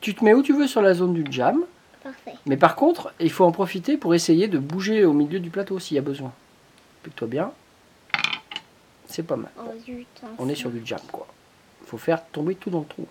Tu te mets où tu veux sur la zone du jam. Parfait. Mais par contre, il faut en profiter pour essayer de bouger au milieu du plateau s'il y a besoin. Pique-toi bien. C'est pas mal. Oh, On est sur du jam, quoi. faut faire tomber tout dans le trou.